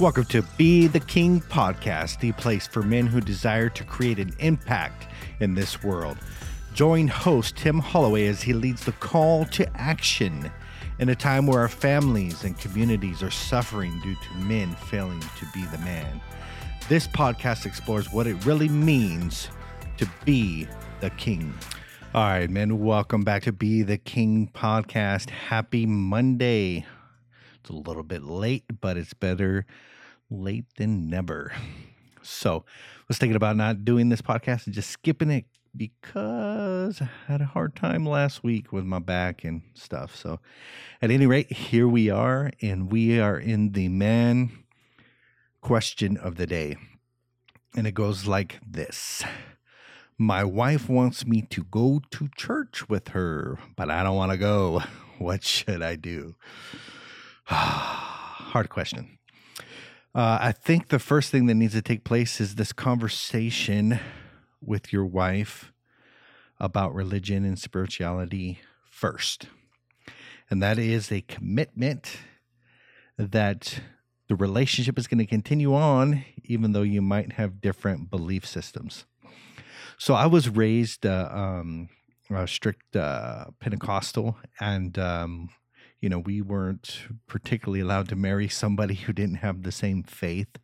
Welcome to Be the King podcast, the place for men who desire to create an impact in this world. Join host Tim Holloway as he leads the call to action in a time where our families and communities are suffering due to men failing to be the man. This podcast explores what it really means to be the king. All right, men, welcome back to Be the King podcast. Happy Monday. It's a little bit late, but it's better late than never. So, was thinking about not doing this podcast and just skipping it because I had a hard time last week with my back and stuff. So, at any rate, here we are, and we are in the man question of the day. And it goes like this My wife wants me to go to church with her, but I don't want to go. What should I do? Hard question. Uh, I think the first thing that needs to take place is this conversation with your wife about religion and spirituality first. And that is a commitment that the relationship is going to continue on, even though you might have different belief systems. So I was raised uh, um, a strict uh, Pentecostal, and um, you know we weren't particularly allowed to marry somebody who didn't have the same faith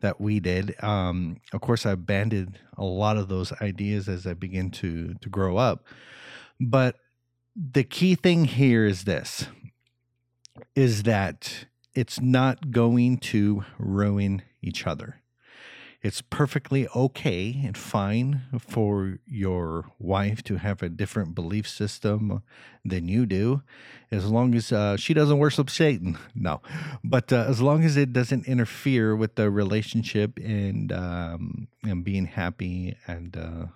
that we did. Um, of course, I abandoned a lot of those ideas as I began to to grow up. But the key thing here is this: is that it's not going to ruin each other. It's perfectly okay and fine for your wife to have a different belief system than you do, as long as uh, she doesn't worship Satan. No, but uh, as long as it doesn't interfere with the relationship and um, and being happy and uh,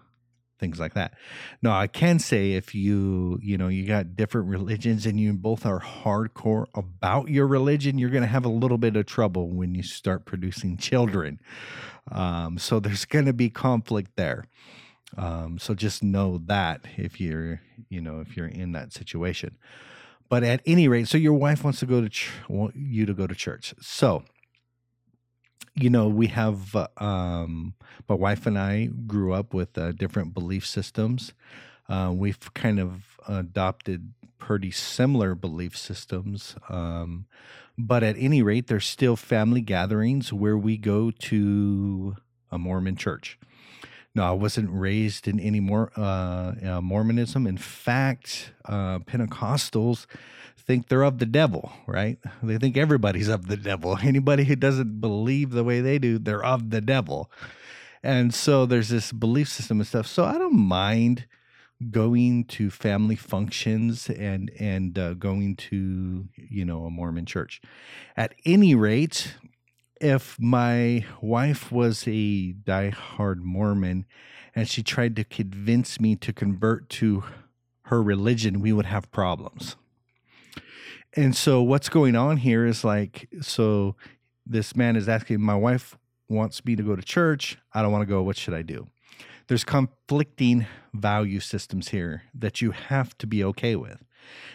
things like that. No, I can say if you, you know, you got different religions and you both are hardcore about your religion, you're going to have a little bit of trouble when you start producing children. Um, so there's going to be conflict there. Um, so just know that if you're, you know, if you're in that situation. But at any rate, so your wife wants to go to ch- want you to go to church. So you know, we have uh, um, my wife and I grew up with uh, different belief systems. Uh, we've kind of adopted pretty similar belief systems. Um, but at any rate, there's still family gatherings where we go to a Mormon church. No, I wasn't raised in any more uh, uh, Mormonism. In fact, uh, Pentecostals think they're of the devil, right? They think everybody's of the devil. Anybody who doesn't believe the way they do, they're of the devil. And so there's this belief system and stuff. So I don't mind going to family functions and and uh, going to you know a Mormon church. At any rate, if my wife was a diehard Mormon and she tried to convince me to convert to her religion, we would have problems. And so what's going on here is like, so this man is asking, my wife wants me to go to church. I don't want to go. What should I do? There's conflicting value systems here that you have to be okay with.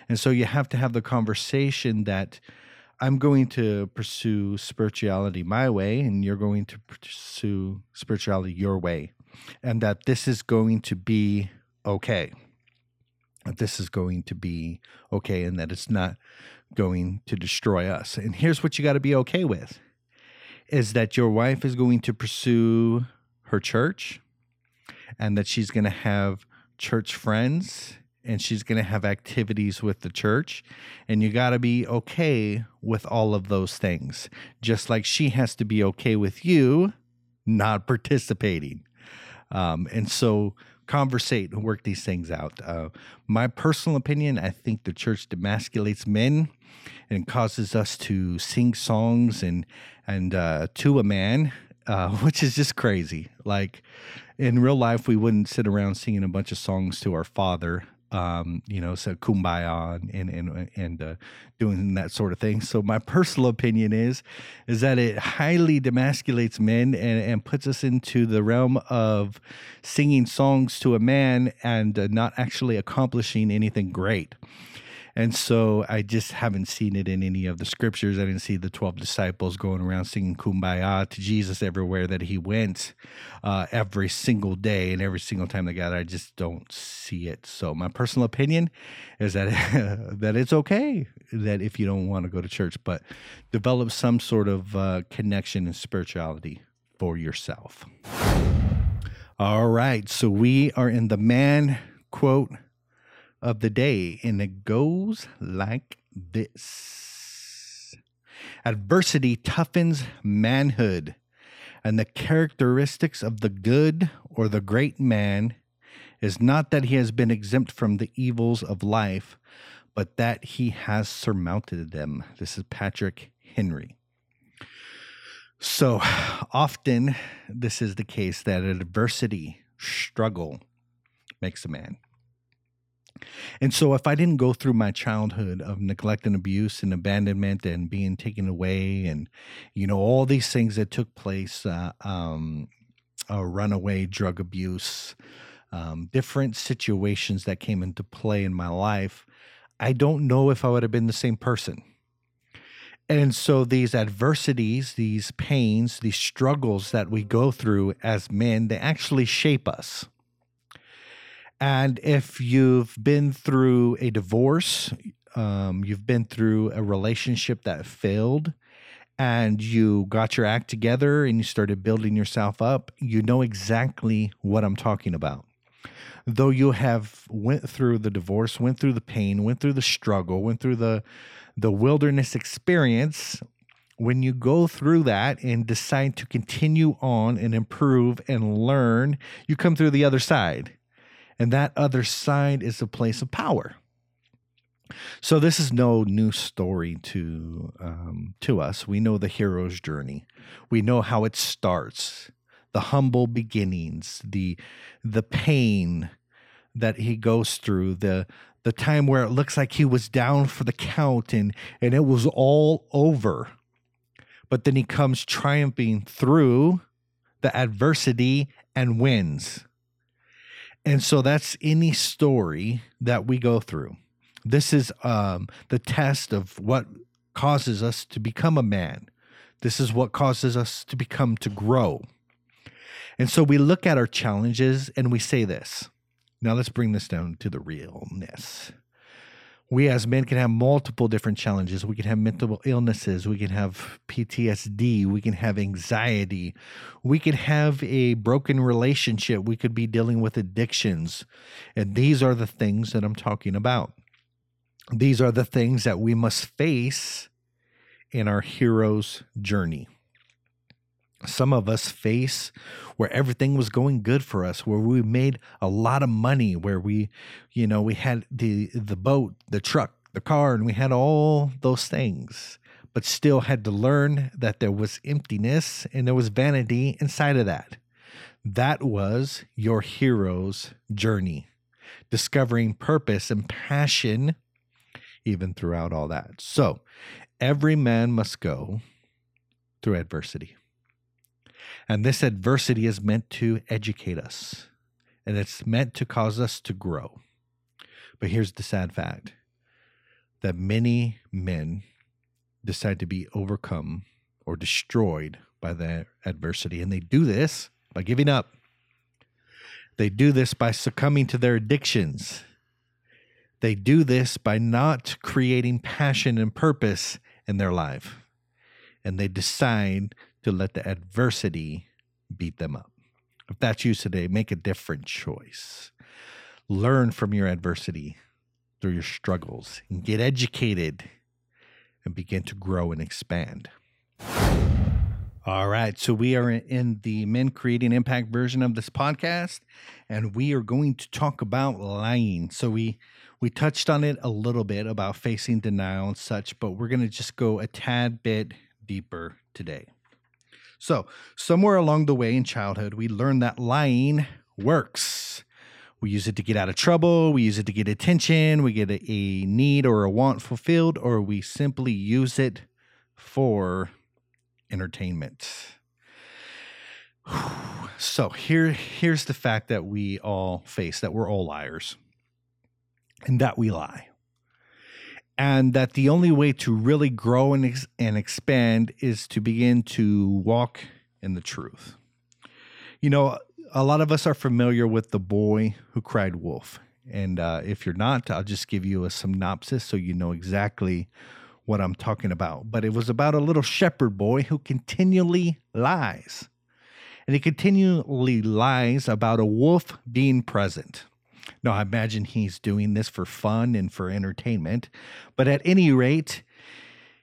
And so you have to have the conversation that I'm going to pursue spirituality my way, and you're going to pursue spirituality your way, and that this is going to be okay this is going to be okay and that it's not going to destroy us. And here's what you got to be okay with is that your wife is going to pursue her church and that she's going to have church friends and she's going to have activities with the church and you got to be okay with all of those things just like she has to be okay with you not participating um, and so conversate and work these things out. Uh, my personal opinion, I think the church demasculates men and causes us to sing songs and and uh, to a man, uh, which is just crazy. Like in real life, we wouldn't sit around singing a bunch of songs to our father um, you know, so kumbaya and and and uh, doing that sort of thing. So my personal opinion is is that it highly demasculates men and, and puts us into the realm of singing songs to a man and uh, not actually accomplishing anything great. And so I just haven't seen it in any of the scriptures. I didn't see the 12 disciples going around singing kumbaya to Jesus everywhere that he went uh, every single day and every single time they got there. I just don't see it. So my personal opinion is that that it's okay that if you don't want to go to church, but develop some sort of uh, connection and spirituality for yourself. All right. So we are in the man quote of the day, and it goes like this Adversity toughens manhood, and the characteristics of the good or the great man is not that he has been exempt from the evils of life, but that he has surmounted them. This is Patrick Henry. So often, this is the case that adversity, struggle makes a man. And so, if I didn't go through my childhood of neglect and abuse and abandonment and being taken away, and you know all these things that took place, uh, um, a runaway drug abuse, um, different situations that came into play in my life, I don't know if I would have been the same person. And so these adversities, these pains, these struggles that we go through as men, they actually shape us. And if you've been through a divorce, um, you've been through a relationship that failed, and you got your act together and you started building yourself up, you know exactly what I'm talking about. Though you have went through the divorce, went through the pain, went through the struggle, went through the the wilderness experience, when you go through that and decide to continue on and improve and learn, you come through the other side. And that other side is a place of power. So this is no new story to um, to us. We know the hero's journey. We know how it starts, the humble beginnings, the the pain that he goes through, the the time where it looks like he was down for the count and and it was all over but then he comes triumphing through the adversity and wins and so that's any story that we go through. This is um, the test of what causes us to become a man. This is what causes us to become to grow. And so we look at our challenges and we say this. Now let's bring this down to the realness. We as men can have multiple different challenges. We can have mental illnesses. We can have PTSD. We can have anxiety. We can have a broken relationship. We could be dealing with addictions. And these are the things that I'm talking about. These are the things that we must face in our hero's journey some of us face where everything was going good for us where we made a lot of money where we you know we had the the boat the truck the car and we had all those things but still had to learn that there was emptiness and there was vanity inside of that. That was your hero's journey discovering purpose and passion even throughout all that. So every man must go through adversity and this adversity is meant to educate us and it's meant to cause us to grow. But here's the sad fact that many men decide to be overcome or destroyed by the adversity. And they do this by giving up. They do this by succumbing to their addictions. They do this by not creating passion and purpose in their life. And they decide to let the adversity beat them up. If that's you today, make a different choice. Learn from your adversity through your struggles and get educated and begin to grow and expand. All right, so we are in the Men Creating Impact version of this podcast, and we are going to talk about lying. So we we touched on it a little bit about facing denial and such, but we're going to just go a tad bit deeper today. So, somewhere along the way in childhood, we learn that lying works. We use it to get out of trouble, we use it to get attention, we get a, a need or a want fulfilled, or we simply use it for entertainment. So here here's the fact that we all face that we're all liars and that we lie. And that the only way to really grow and, ex- and expand is to begin to walk in the truth. You know, a lot of us are familiar with the boy who cried wolf. And uh, if you're not, I'll just give you a synopsis so you know exactly what I'm talking about. But it was about a little shepherd boy who continually lies. And he continually lies about a wolf being present. Now, I imagine he's doing this for fun and for entertainment. But at any rate,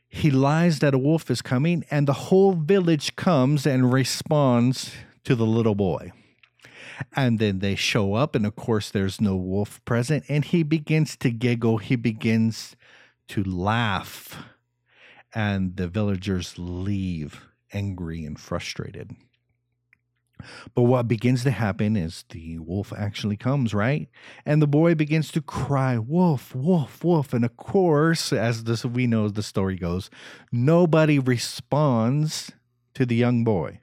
he lies that a wolf is coming, and the whole village comes and responds to the little boy. And then they show up, and of course, there's no wolf present, and he begins to giggle. He begins to laugh, and the villagers leave angry and frustrated. But what begins to happen is the wolf actually comes, right? And the boy begins to cry, Wolf, wolf, wolf. And of course, as this, we know the story goes, nobody responds to the young boy.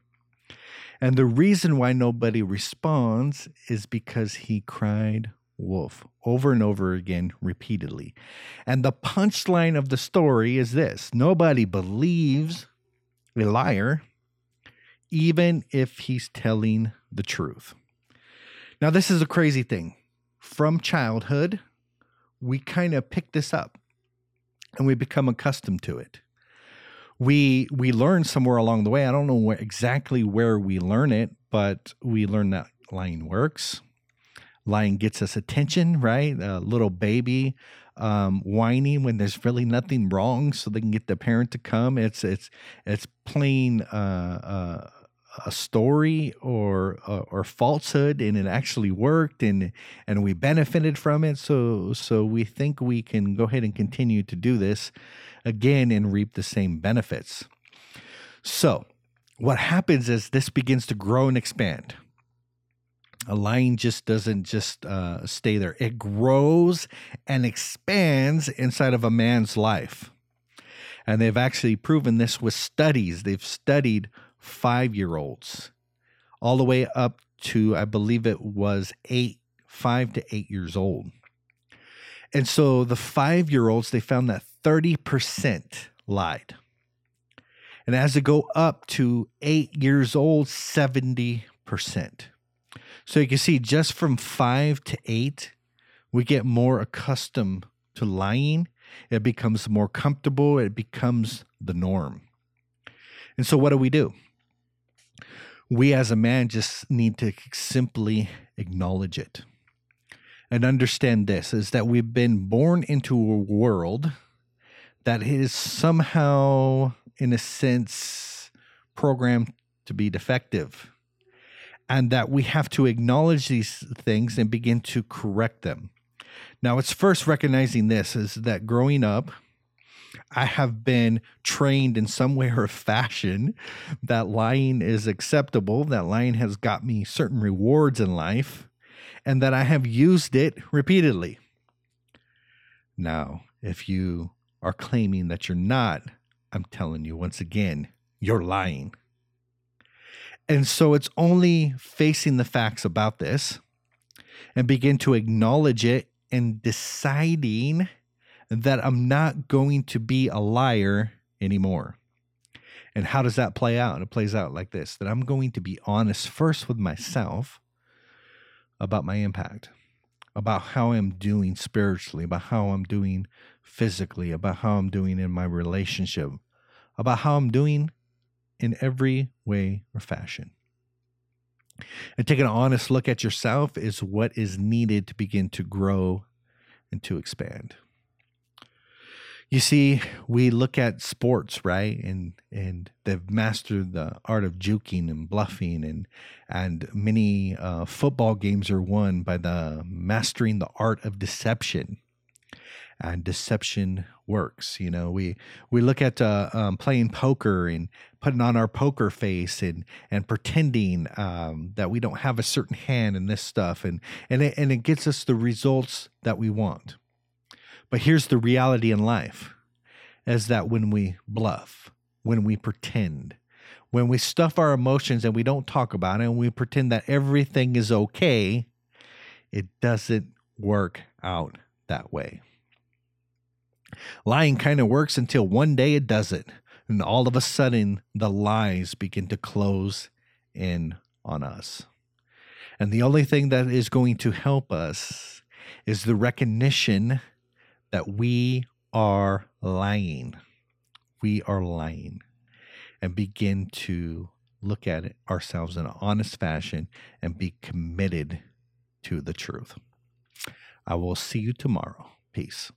And the reason why nobody responds is because he cried wolf over and over again repeatedly. And the punchline of the story is this nobody believes a liar even if he's telling the truth. Now, this is a crazy thing. From childhood, we kind of pick this up and we become accustomed to it. We we learn somewhere along the way. I don't know where, exactly where we learn it, but we learn that lying works. Lying gets us attention, right? A little baby um, whining when there's really nothing wrong, so they can get the parent to come. It's it's it's plain uh, uh, a story or uh, or falsehood and it actually worked and and we benefited from it. So so we think we can go ahead and continue to do this again and reap the same benefits. So what happens is this begins to grow and expand. A line just doesn't just uh, stay there. It grows and expands inside of a man's life. And they've actually proven this with studies. They've studied five year olds, all the way up to, I believe it was eight, five to eight years old. And so the five year olds, they found that 30% lied. And as they go up to eight years old, 70%. So you can see just from five to eight, we get more accustomed to lying. It becomes more comfortable, it becomes the norm. And so, what do we do? We as a man just need to simply acknowledge it and understand this is that we've been born into a world that is somehow in a sense programmed to be defective and that we have to acknowledge these things and begin to correct them. Now it's first recognizing this is that growing up I have been trained in some way or fashion that lying is acceptable, that lying has got me certain rewards in life, and that I have used it repeatedly. Now, if you are claiming that you're not, I'm telling you once again, you're lying. And so it's only facing the facts about this and begin to acknowledge it and deciding that I'm not going to be a liar anymore. And how does that play out? It plays out like this that I'm going to be honest first with myself about my impact, about how I'm doing spiritually, about how I'm doing physically, about how I'm doing in my relationship, about how I'm doing in every way or fashion. And taking an honest look at yourself is what is needed to begin to grow and to expand. You see, we look at sports, right? And and they've mastered the art of juking and bluffing, and and many uh, football games are won by the mastering the art of deception. And deception works. You know, we we look at uh, um, playing poker and putting on our poker face and and pretending um, that we don't have a certain hand in this stuff, and and it, and it gets us the results that we want. But here's the reality in life is that when we bluff, when we pretend, when we stuff our emotions and we don't talk about it and we pretend that everything is okay, it doesn't work out that way. Lying kind of works until one day it doesn't. And all of a sudden, the lies begin to close in on us. And the only thing that is going to help us is the recognition that we are lying. We are lying. And begin to look at it ourselves in an honest fashion and be committed to the truth. I will see you tomorrow. Peace.